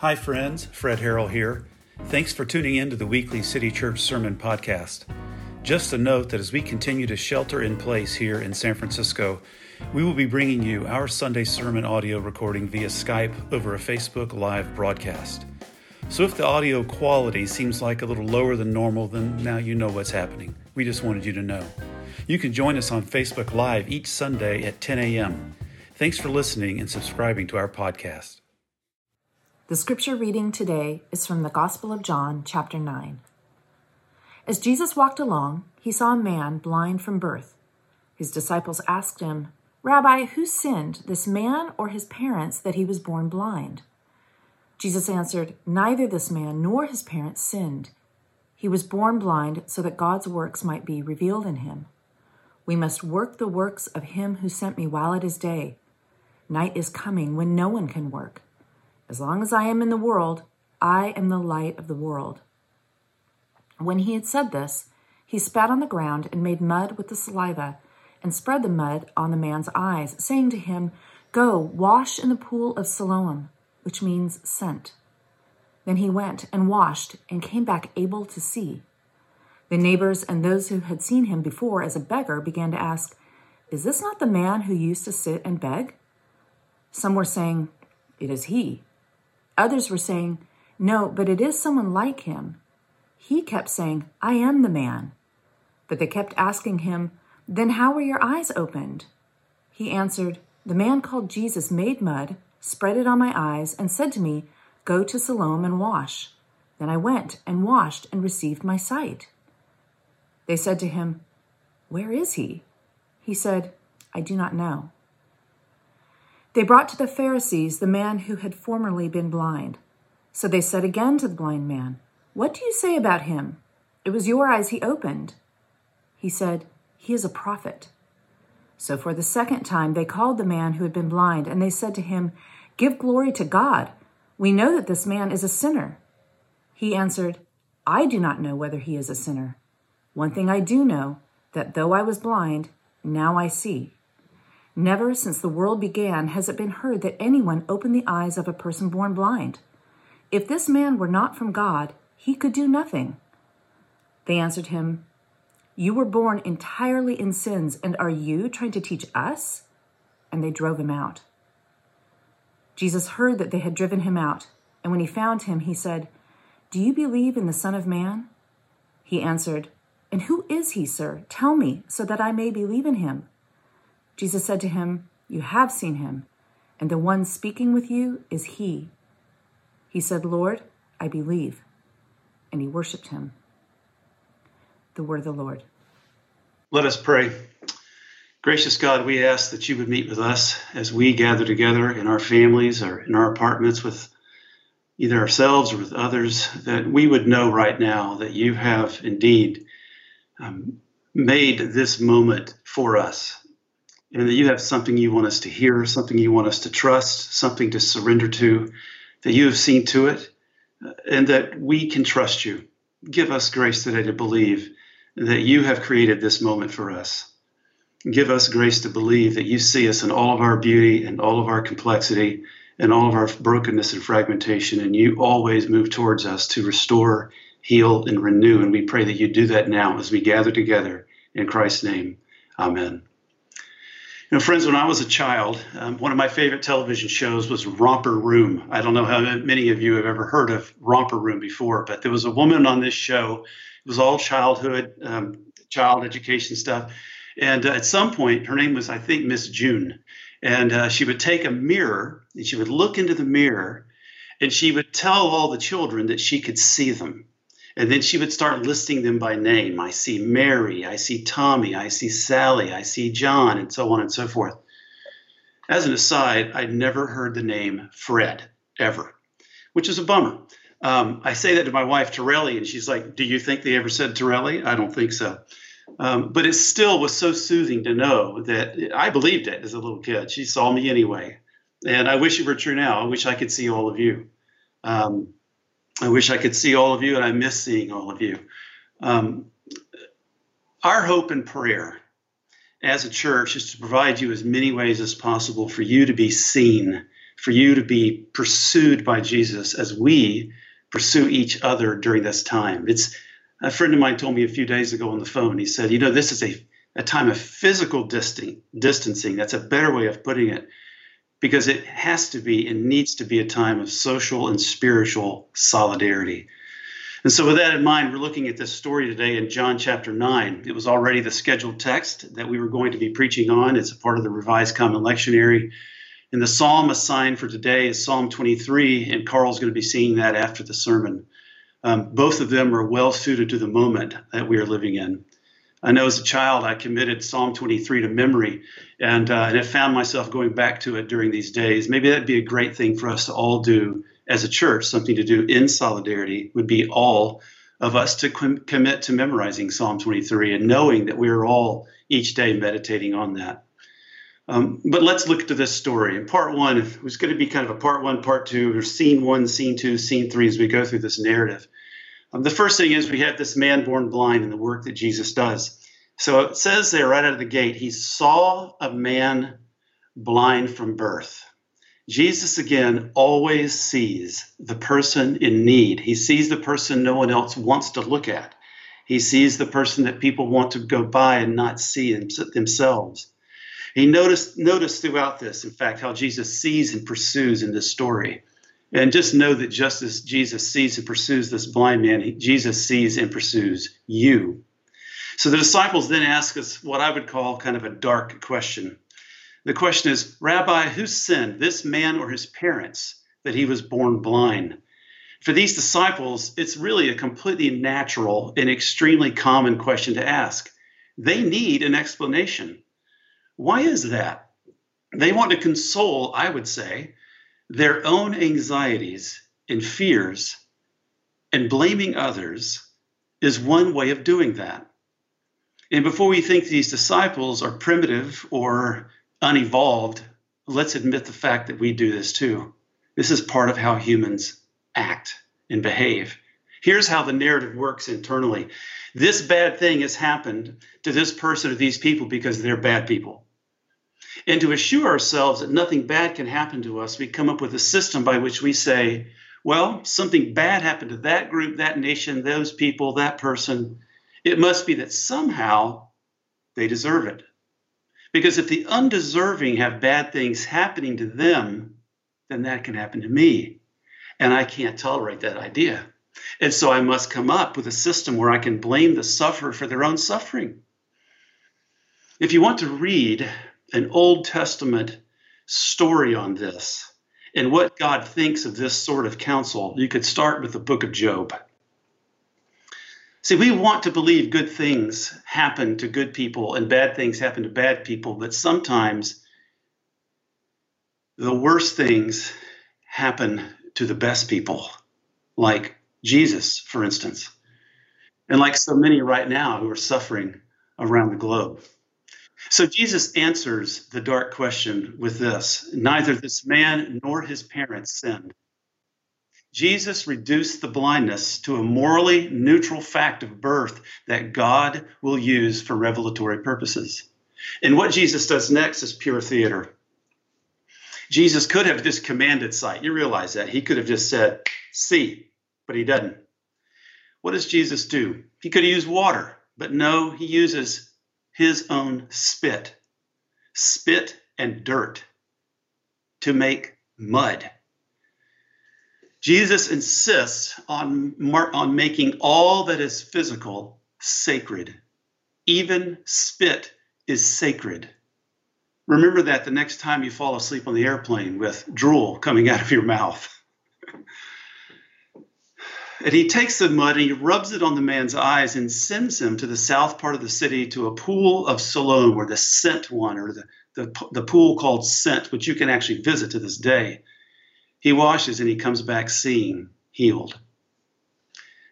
Hi, friends. Fred Harrell here. Thanks for tuning in to the weekly City Church Sermon Podcast. Just a note that as we continue to shelter in place here in San Francisco, we will be bringing you our Sunday sermon audio recording via Skype over a Facebook Live broadcast. So if the audio quality seems like a little lower than normal, then now you know what's happening. We just wanted you to know. You can join us on Facebook Live each Sunday at 10 a.m. Thanks for listening and subscribing to our podcast. The scripture reading today is from the Gospel of John, chapter 9. As Jesus walked along, he saw a man blind from birth. His disciples asked him, Rabbi, who sinned, this man or his parents, that he was born blind? Jesus answered, Neither this man nor his parents sinned. He was born blind so that God's works might be revealed in him. We must work the works of him who sent me while it is day. Night is coming when no one can work. As long as I am in the world, I am the light of the world. When he had said this, he spat on the ground and made mud with the saliva and spread the mud on the man's eyes, saying to him, Go, wash in the pool of Siloam, which means sent. Then he went and washed and came back able to see. The neighbors and those who had seen him before as a beggar began to ask, Is this not the man who used to sit and beg? Some were saying, It is he. Others were saying, No, but it is someone like him. He kept saying, I am the man. But they kept asking him, Then how were your eyes opened? He answered, The man called Jesus made mud, spread it on my eyes, and said to me, Go to Siloam and wash. Then I went and washed and received my sight. They said to him, Where is he? He said, I do not know. They brought to the Pharisees the man who had formerly been blind. So they said again to the blind man, What do you say about him? It was your eyes he opened. He said, He is a prophet. So for the second time they called the man who had been blind, and they said to him, Give glory to God. We know that this man is a sinner. He answered, I do not know whether he is a sinner. One thing I do know, that though I was blind, now I see. Never since the world began has it been heard that anyone opened the eyes of a person born blind. If this man were not from God, he could do nothing. They answered him, You were born entirely in sins, and are you trying to teach us? And they drove him out. Jesus heard that they had driven him out, and when he found him, he said, Do you believe in the Son of Man? He answered, And who is he, sir? Tell me, so that I may believe in him. Jesus said to him, You have seen him, and the one speaking with you is he. He said, Lord, I believe. And he worshiped him. The word of the Lord. Let us pray. Gracious God, we ask that you would meet with us as we gather together in our families or in our apartments with either ourselves or with others, that we would know right now that you have indeed um, made this moment for us, and that you have something you want us to hear, something you want us to trust, something to surrender to, that you have seen to it, uh, and that we can trust you. Give us grace today to believe that you have created this moment for us. Give us grace to believe that you see us in all of our beauty and all of our complexity and all of our brokenness and fragmentation, and you always move towards us to restore, heal, and renew. And we pray that you do that now as we gather together in Christ's name. Amen. Know, friends, when I was a child, um, one of my favorite television shows was Romper Room. I don't know how many of you have ever heard of Romper Room before, but there was a woman on this show. It was all childhood, um, child education stuff. And uh, at some point, her name was, I think, Miss June. And uh, she would take a mirror and she would look into the mirror and she would tell all the children that she could see them. And then she would start listing them by name. I see Mary, I see Tommy, I see Sally, I see John, and so on and so forth. As an aside, I'd never heard the name Fred ever, which is a bummer. Um, I say that to my wife, Torelli, and she's like, Do you think they ever said Torelli? I don't think so. Um, but it still was so soothing to know that I believed it as a little kid. She saw me anyway. And I wish it were true now. I wish I could see all of you. Um, I wish I could see all of you, and I miss seeing all of you. Um, our hope and prayer as a church is to provide you as many ways as possible for you to be seen for you to be pursued by Jesus as we pursue each other during this time. It's a friend of mine told me a few days ago on the phone. He said, "You know, this is a a time of physical distancing. That's a better way of putting it, because it has to be and needs to be a time of social and spiritual solidarity." And so, with that in mind, we're looking at this story today in John chapter 9. It was already the scheduled text that we were going to be preaching on. It's a part of the Revised Common Lectionary. And the psalm assigned for today is Psalm 23, and Carl's going to be seeing that after the sermon. Um, both of them are well suited to the moment that we are living in. I know as a child I committed Psalm 23 to memory and, uh, and have found myself going back to it during these days. Maybe that'd be a great thing for us to all do as a church, something to do in solidarity would be all of us to com- commit to memorizing Psalm 23 and knowing that we are all each day meditating on that. Um, but let's look to this story. In part one, it was going to be kind of a part one, part two, or scene one, scene two, scene three as we go through this narrative. Um, the first thing is we have this man born blind and the work that Jesus does. So it says there right out of the gate, he saw a man blind from birth. Jesus, again, always sees the person in need. He sees the person no one else wants to look at. He sees the person that people want to go by and not see themselves. He noticed, noticed throughout this, in fact, how Jesus sees and pursues in this story. And just know that just as Jesus sees and pursues this blind man, he, Jesus sees and pursues you. So the disciples then ask us what I would call kind of a dark question. The question is, Rabbi, who sinned, this man or his parents, that he was born blind? For these disciples, it's really a completely natural and extremely common question to ask. They need an explanation. Why is that? They want to console, I would say, their own anxieties and fears, and blaming others is one way of doing that. And before we think these disciples are primitive or unevolved, let's admit the fact that we do this too. This is part of how humans act and behave. Here's how the narrative works internally this bad thing has happened to this person or these people because they're bad people. And to assure ourselves that nothing bad can happen to us, we come up with a system by which we say, well, something bad happened to that group, that nation, those people, that person. It must be that somehow they deserve it. Because if the undeserving have bad things happening to them, then that can happen to me. And I can't tolerate that idea. And so I must come up with a system where I can blame the sufferer for their own suffering. If you want to read an Old Testament story on this and what God thinks of this sort of counsel, you could start with the book of Job. See, we want to believe good things happen to good people and bad things happen to bad people, but sometimes the worst things happen to the best people, like Jesus, for instance, and like so many right now who are suffering around the globe. So Jesus answers the dark question with this Neither this man nor his parents sinned. Jesus reduced the blindness to a morally neutral fact of birth that God will use for revelatory purposes. And what Jesus does next is pure theater. Jesus could have just commanded sight. You realize that. He could have just said, see, but he doesn't. What does Jesus do? He could have used water, but no, he uses his own spit, spit and dirt to make mud. Jesus insists on, on making all that is physical sacred. Even spit is sacred. Remember that the next time you fall asleep on the airplane with drool coming out of your mouth. And he takes the mud and he rubs it on the man's eyes and sends him to the south part of the city to a pool of Siloam, or the Sent one, or the, the, the pool called Sent, which you can actually visit to this day. He washes and he comes back seeing, healed.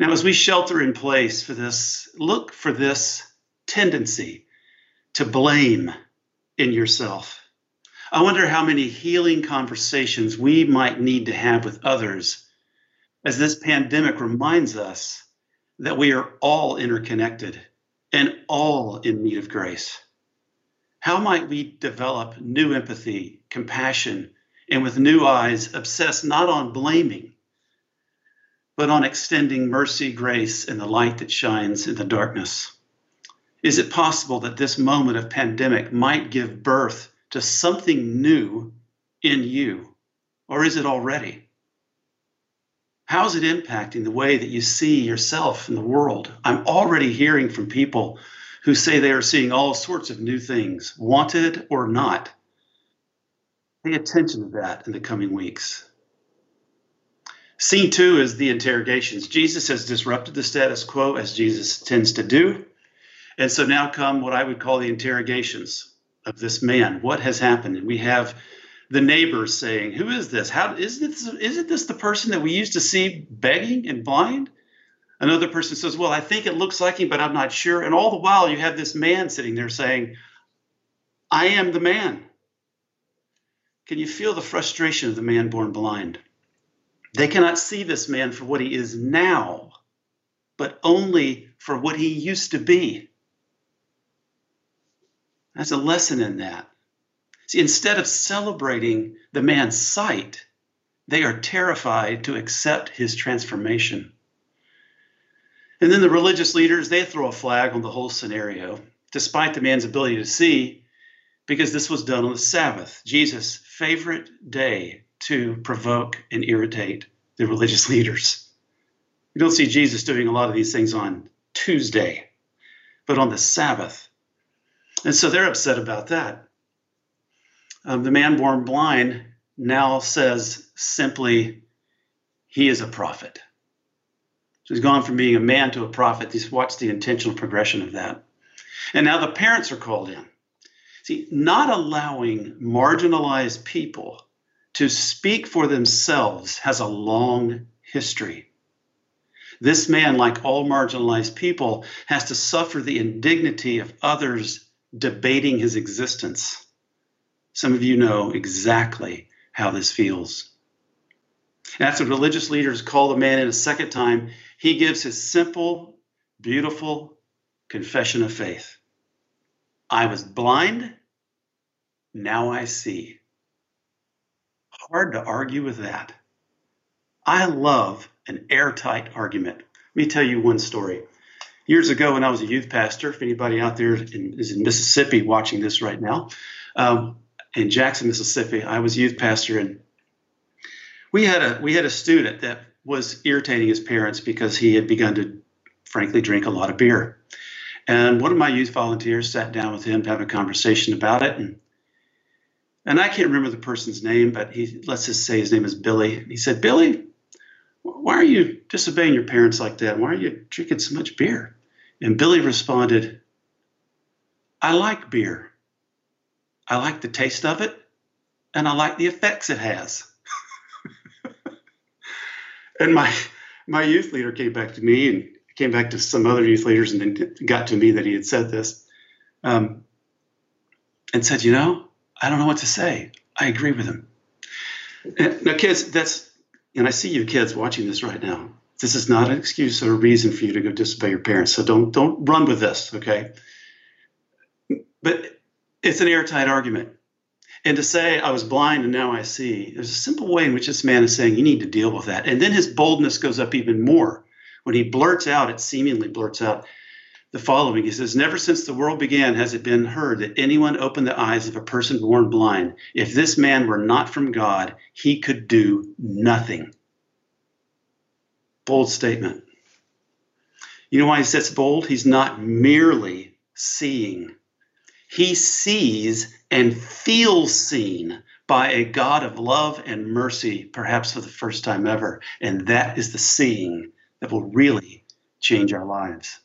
Now, as we shelter in place for this, look for this tendency to blame in yourself. I wonder how many healing conversations we might need to have with others as this pandemic reminds us that we are all interconnected and all in need of grace. How might we develop new empathy, compassion, and with new eyes, obsess not on blaming, but on extending mercy, grace, and the light that shines in the darkness? Is it possible that this moment of pandemic might give birth to something new in you? Or is it already? How is it impacting the way that you see yourself in the world? I'm already hearing from people who say they are seeing all sorts of new things, wanted or not. Pay attention to that in the coming weeks. Scene two is the interrogations. Jesus has disrupted the status quo as Jesus tends to do. And so now come what I would call the interrogations of this man. What has happened? And we have the neighbors saying, "Who is this? How is this? Isn't this the person that we used to see begging and blind?" Another person says, "Well, I think it looks like him, but I'm not sure." And all the while, you have this man sitting there saying, "I am the man." Can you feel the frustration of the man born blind? They cannot see this man for what he is now, but only for what he used to be. That's a lesson in that. See, instead of celebrating the man's sight, they are terrified to accept his transformation. And then the religious leaders, they throw a flag on the whole scenario, despite the man's ability to see, because this was done on the Sabbath, Jesus' favorite day to provoke and irritate the religious leaders. We don't see Jesus doing a lot of these things on Tuesday, but on the Sabbath. And so they're upset about that um, the man born blind now says simply, he is a prophet. So he's gone from being a man to a prophet. Just watch the intentional progression of that. And now the parents are called in. See, not allowing marginalized people to speak for themselves has a long history. This man, like all marginalized people, has to suffer the indignity of others debating his existence. Some of you know exactly how this feels. After religious leaders call the man in a second time, he gives his simple, beautiful confession of faith. I was blind, now I see. Hard to argue with that. I love an airtight argument. Let me tell you one story. Years ago, when I was a youth pastor, if anybody out there is in Mississippi watching this right now, um, in Jackson, Mississippi. I was youth pastor, and we had a we had a student that was irritating his parents because he had begun to, frankly, drink a lot of beer. And one of my youth volunteers sat down with him to have a conversation about it, and and I can't remember the person's name, but he let's just say his name is Billy. He said, Billy, why are you disobeying your parents like that? Why are you drinking so much beer? And Billy responded, I like beer. I like the taste of it, and I like the effects it has. and my my youth leader came back to me and came back to some other youth leaders and then got to me that he had said this um, and said, you know, I don't know what to say. I agree with him. And, now, kids, that's and I see you kids watching this right now. This is not an excuse or a reason for you to go disobey your parents. So don't don't run with this, okay? But it's an airtight argument. And to say, I was blind and now I see, there's a simple way in which this man is saying, you need to deal with that. And then his boldness goes up even more when he blurts out, it seemingly blurts out the following He says, Never since the world began has it been heard that anyone opened the eyes of a person born blind. If this man were not from God, he could do nothing. Bold statement. You know why he says bold? He's not merely seeing he sees and feels seen by a God of love and mercy, perhaps for the first time ever. And that is the seeing that will really change our lives.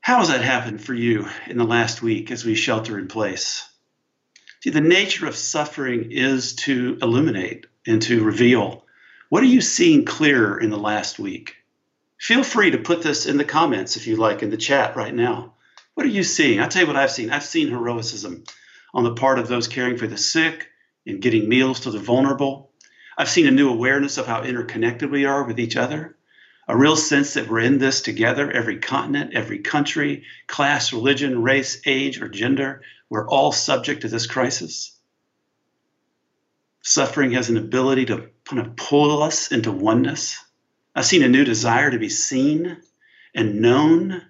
How has that happened for you in the last week as we shelter in place? See, the nature of suffering is to illuminate and to reveal. What are you seeing clearer in the last week? Feel free to put this in the comments if you like in the chat right now. What are you seeing? I'll tell you what I've seen. I've seen heroism on the part of those caring for the sick and getting meals to the vulnerable. I've seen a new awareness of how interconnected we are with each other, a real sense that we're in this together, every continent, every country, class, religion, race, age, or gender. We're all subject to this crisis. Suffering has an ability to kind of pull us into oneness. I've seen a new desire to be seen and known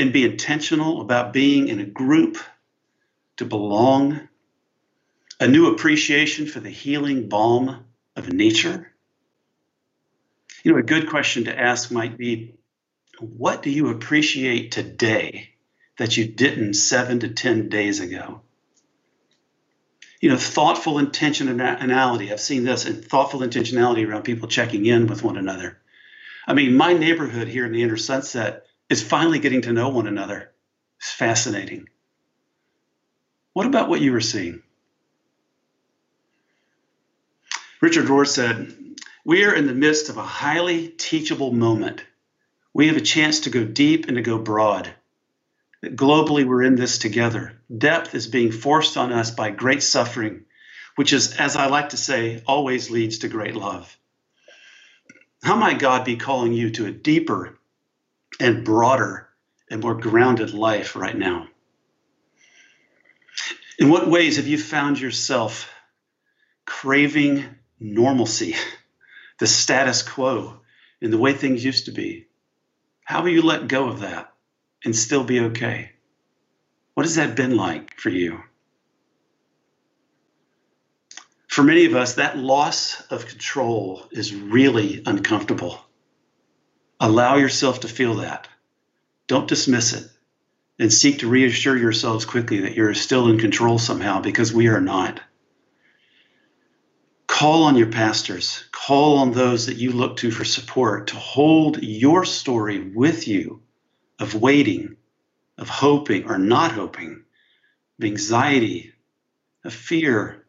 and be intentional about being in a group, to belong, a new appreciation for the healing balm of nature. You know, a good question to ask might be what do you appreciate today that you didn't seven to 10 days ago? You know, thoughtful intentionality. I've seen this in thoughtful intentionality around people checking in with one another. I mean, my neighborhood here in the inner sunset is finally getting to know one another. It's fascinating. What about what you were seeing? Richard Rohr said, We are in the midst of a highly teachable moment. We have a chance to go deep and to go broad. Globally, we're in this together. Depth is being forced on us by great suffering, which is, as I like to say, always leads to great love. How might God be calling you to a deeper and broader and more grounded life right now? In what ways have you found yourself craving normalcy, the status quo, in the way things used to be? How will you let go of that and still be okay? What has that been like for you? For many of us, that loss of control is really uncomfortable. Allow yourself to feel that. Don't dismiss it and seek to reassure yourselves quickly that you're still in control somehow because we are not. Call on your pastors, call on those that you look to for support to hold your story with you of waiting, of hoping or not hoping, of anxiety, of fear.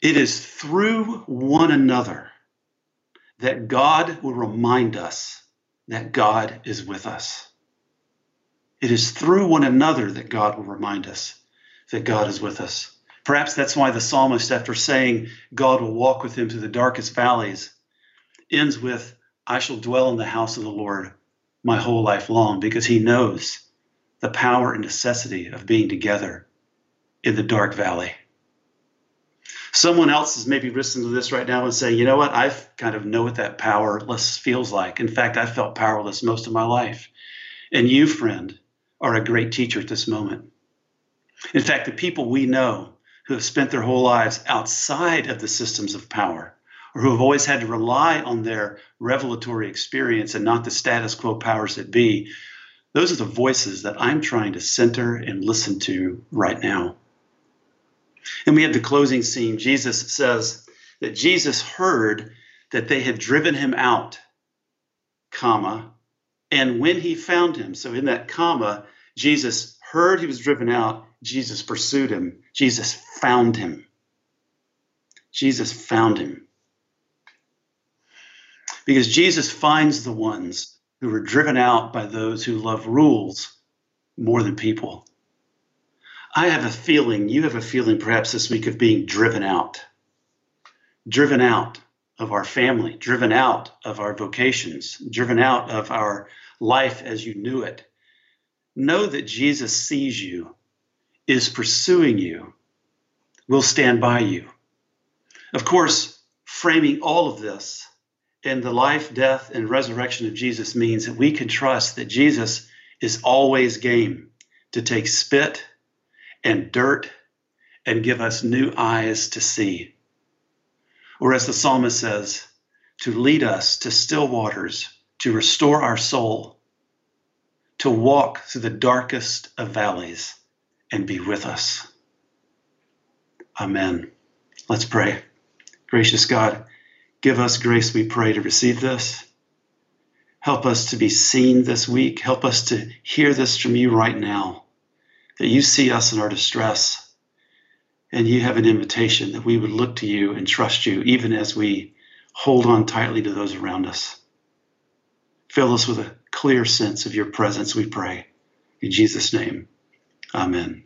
It is through one another that God will remind us that God is with us. It is through one another that God will remind us that God is with us. Perhaps that's why the psalmist, after saying God will walk with him through the darkest valleys, ends with, I shall dwell in the house of the Lord my whole life long, because he knows the power and necessity of being together in the dark valley. Someone else is maybe listening to this right now and saying, you know what, I kind of know what that powerless feels like. In fact, I felt powerless most of my life. And you, friend, are a great teacher at this moment. In fact, the people we know who have spent their whole lives outside of the systems of power, or who have always had to rely on their revelatory experience and not the status quo powers that be, those are the voices that I'm trying to center and listen to right now. And we have the closing scene. Jesus says that Jesus heard that they had driven him out, comma, and when he found him, so in that comma, Jesus heard he was driven out, Jesus pursued him, Jesus found him. Jesus found him. Because Jesus finds the ones who were driven out by those who love rules more than people. I have a feeling, you have a feeling perhaps this week of being driven out. Driven out of our family, driven out of our vocations, driven out of our life as you knew it. Know that Jesus sees you, is pursuing you, will stand by you. Of course, framing all of this in the life, death, and resurrection of Jesus means that we can trust that Jesus is always game to take spit and dirt and give us new eyes to see. Or as the psalmist says, to lead us to still waters, to restore our soul, to walk through the darkest of valleys and be with us. Amen. Let's pray. Gracious God, give us grace, we pray, to receive this. Help us to be seen this week. Help us to hear this from you right now that you see us in our distress and you have an invitation that we would look to you and trust you even as we hold on tightly to those around us. Fill us with a clear sense of your presence, we pray. In Jesus' name, amen.